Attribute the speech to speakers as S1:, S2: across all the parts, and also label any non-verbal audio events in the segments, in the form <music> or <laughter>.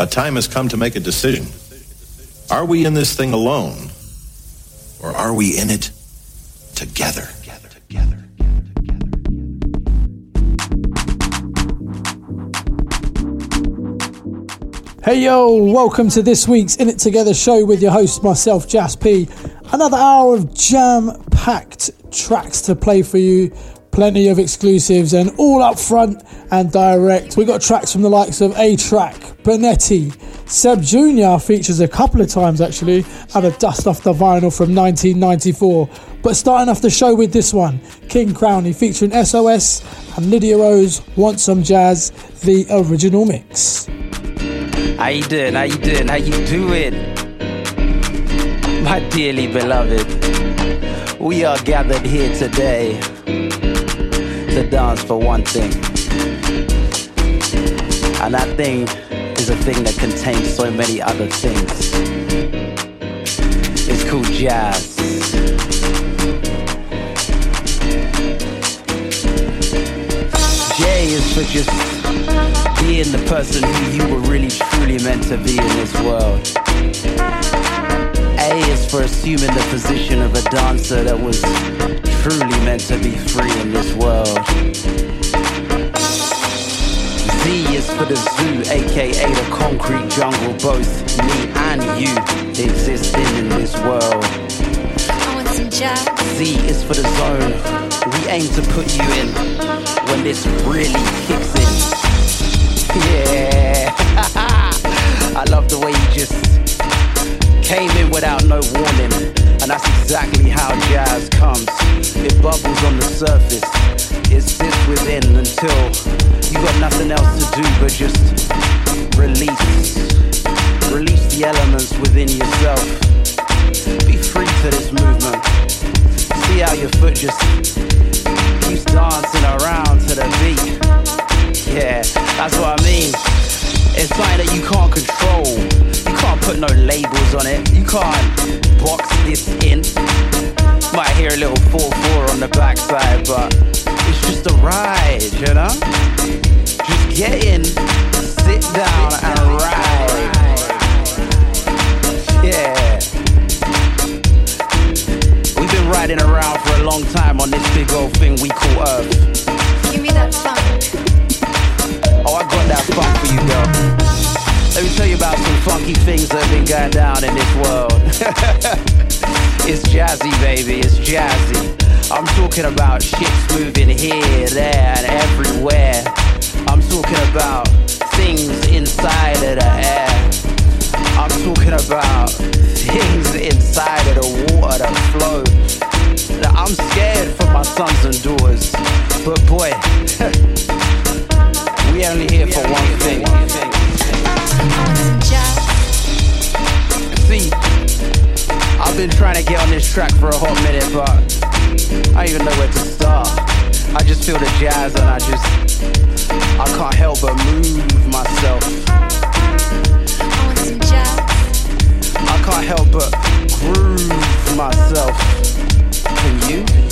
S1: A time has come to make a decision. Are we in this thing alone? Or are we in it together?
S2: Hey yo, welcome to this week's In It Together show with your host, myself, Jas P. Another hour of jam packed tracks to play for you plenty of exclusives and all up front and direct. We got tracks from the likes of A-Trak, Bonetti, Seb Jr. features a couple of times actually, and a dust off the vinyl from 1994. But starting off the show with this one, King Crowny featuring SOS and Lydia Rose, Want Some Jazz, the original mix.
S3: How you doing? How you doing? How you doing? My dearly beloved, we are gathered here today to dance for one thing. And that thing is a thing that contains so many other things. It's called jazz. J is for just being the person who you were really truly meant to be in this world. A is for assuming the position of a dancer that was truly meant to be free in this world. Z is for the zoo, aka the concrete jungle, both me and you existing in this world.
S4: I want some jazz.
S3: Z is for the zone. We aim to put you in when this really kicks in. <laughs> Yeah. <laughs> I love the way you just came in without no warning. And that's exactly how jazz comes. It bubbles on the surface. It sits within until you got nothing else to do but just release. Release the elements within yourself. Be free to this movement. See how your foot just keeps dancing around to the beat. Yeah, that's what I mean. It's something that you can't control. You can't put no labels on it. You can't box this in. Might hear a little 4-4 on the backside, but it's just a ride, you know? Just get in, sit down, and ride. Yeah. We've been riding around for a long time on this big old thing we call Earth.
S4: Give me that funk.
S3: Oh, I got that funk for you, girl. Let me tell you about some funky things that have been going down in this world. <laughs> it's jazzy, baby, it's jazzy. I'm talking about shit's moving here, there, and everywhere. I'm talking about things inside of the air. I'm talking about things inside of the water that flow. That I'm scared for my sons and daughters. But boy, <laughs> we only here for one thing. See, I've been trying to get on this track for a hot minute, but I don't even know where to start. I just feel the jazz and I just, I can't help but move myself.
S4: I
S3: can't help but groove myself. Can you?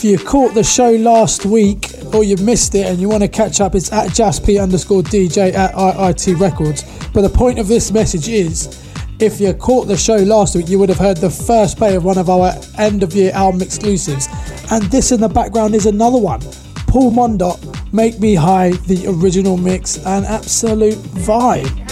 S5: If you caught the show last week or you missed it and you want to catch up, it's at jasp underscore DJ at IIT Records. But the point of this message is if you caught the show last week, you would have heard the first play of one of our end of year album exclusives. And this in the background is another one Paul Mondot, Make Me High, the original mix, an absolute vibe.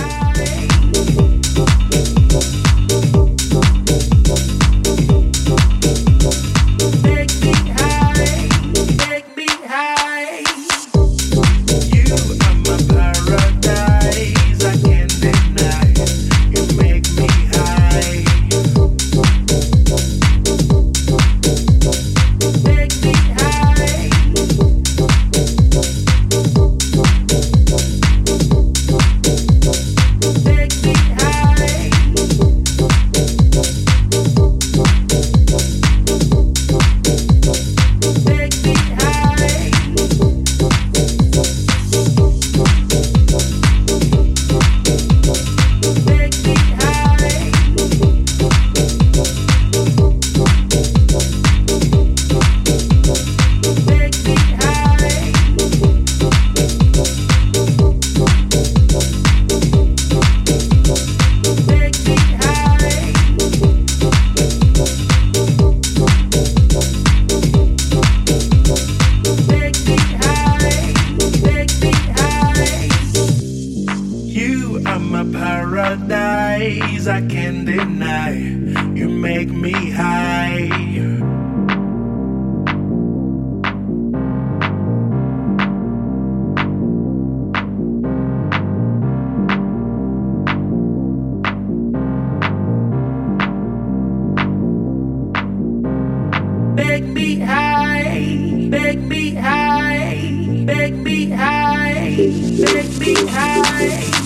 S6: me high, make me high, make me high, make me high.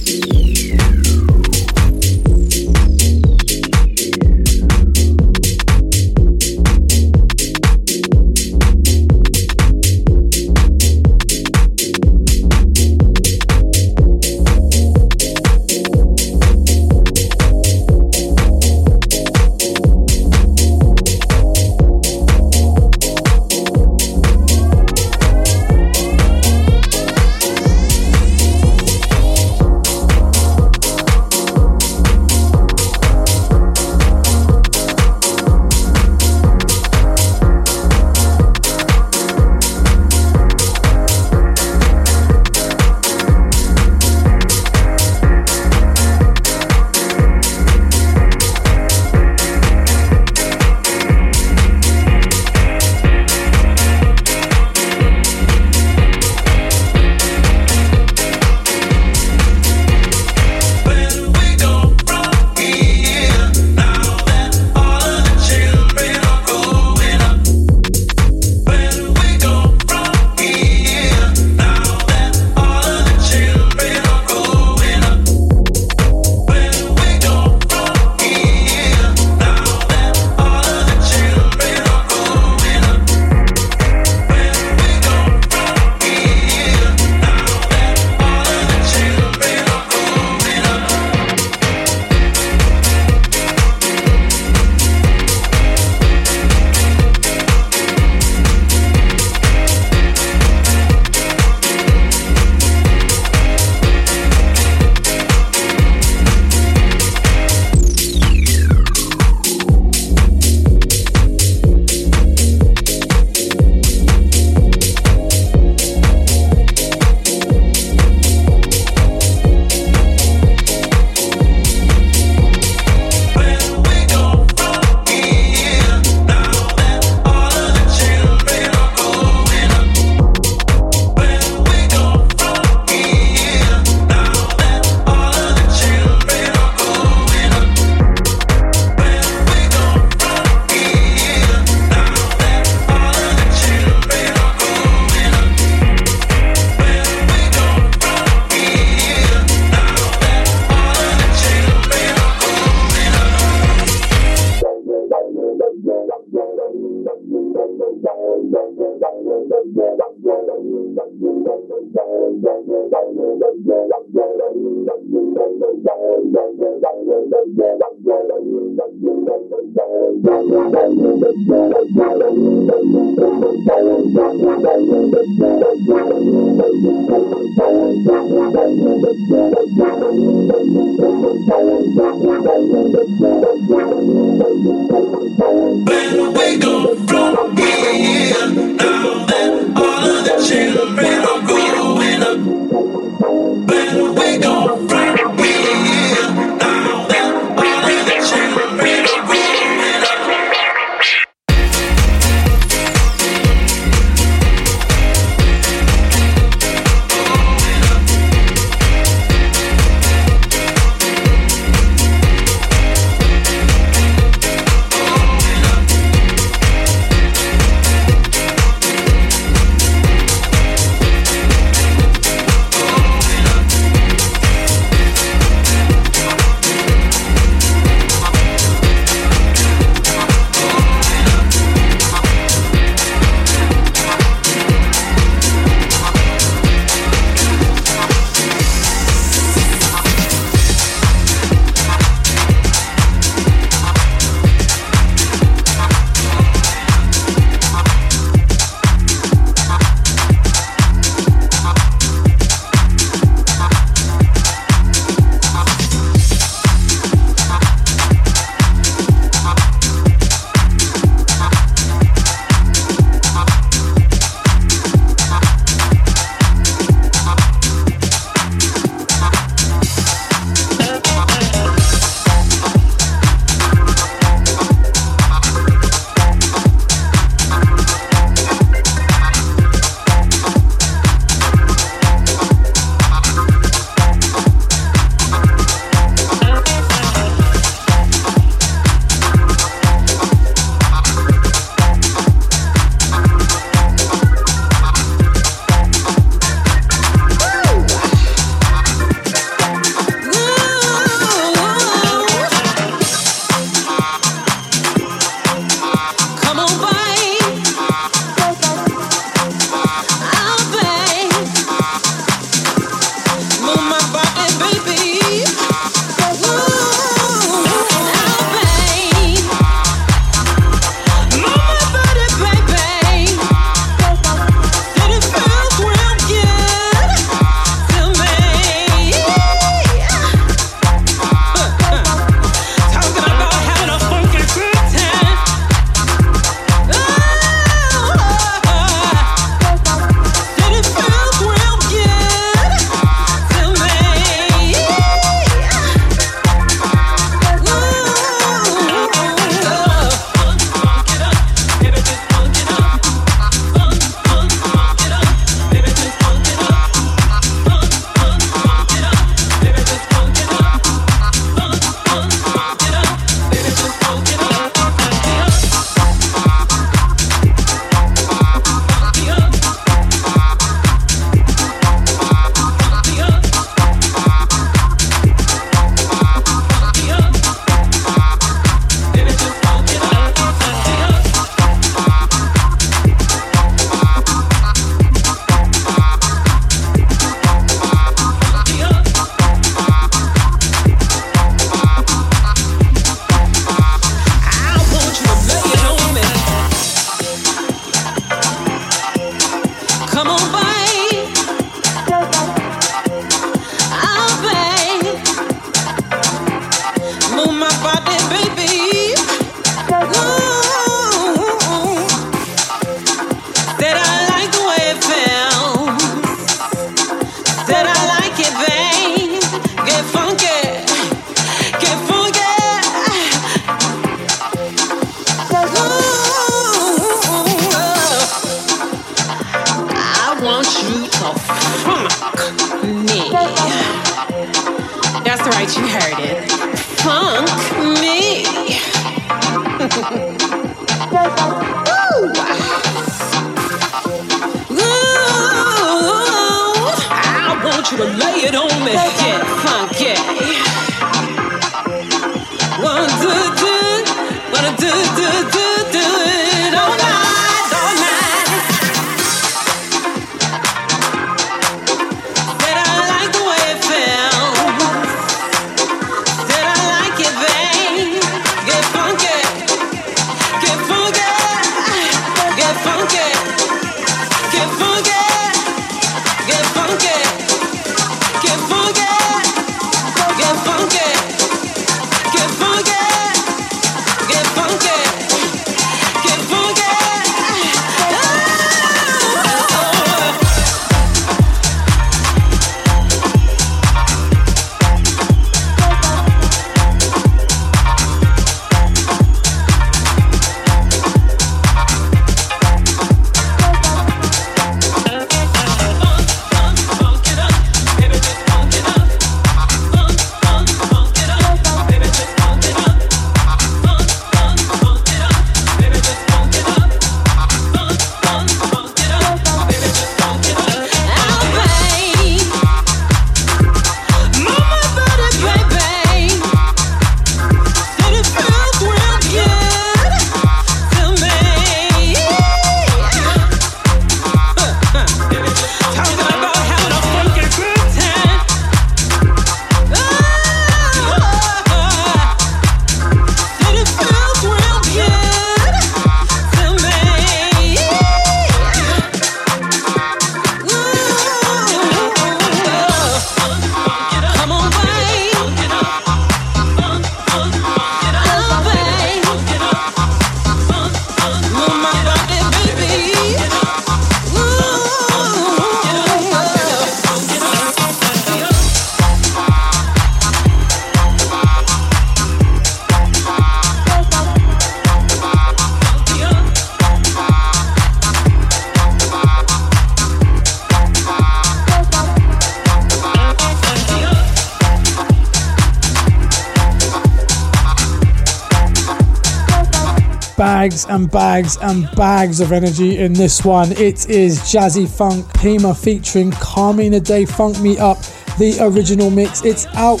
S2: Bags and bags and bags of energy in this one. It is Jazzy Funk Pima featuring Carmina Day Funk Me Up, the original mix. It's out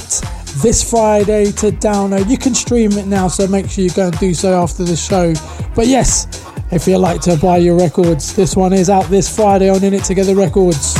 S2: this Friday to download. You can stream it now, so make sure you go and do so after the show. But yes, if you like to buy your records, this one is out this Friday on In It Together Records.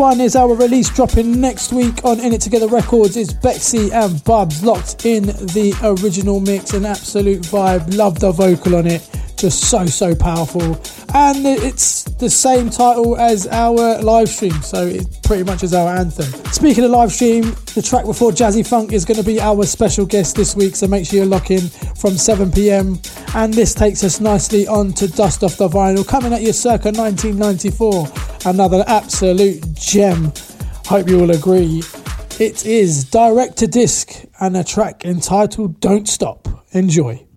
S2: One is our release dropping next week on In It Together Records. It's Betsy and Bubs locked in the original mix. An absolute vibe. Love the vocal on it. Just so, so powerful. And it's the same title as our live stream, so it pretty much is our anthem. Speaking of live stream, the track before Jazzy Funk is going to be our special guest this week, so make sure you lock in from 7 pm. And this takes us nicely on to Dust Off the Vinyl, coming at you circa 1994. Another absolute gem. Hope you all agree. It is direct to disc and a track entitled Don't Stop. Enjoy.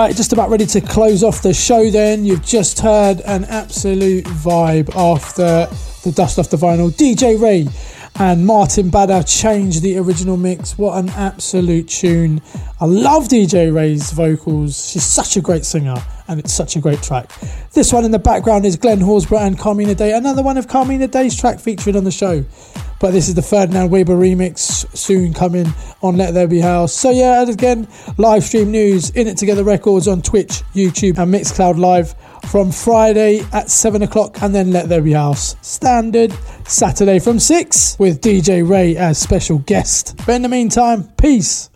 S2: Right, just about ready to close off the show then. You've just heard an absolute vibe after the Dust Off the Vinyl. DJ Ray and Martin Bader changed the original mix. What an absolute tune. I love DJ Ray's vocals. She's such a great singer and it's such a great track. This one in the background is Glenn Horsburgh and Carmina Day, another one of Carmina Day's track featured on the show. But this is the Ferdinand Weber remix soon coming on Let There Be House. So yeah, and again, live stream news in it together records on Twitch, YouTube, and Mixcloud Live from Friday at 7 o'clock and then Let There Be House. Standard Saturday from 6 with DJ Ray as special guest. But in the meantime, peace.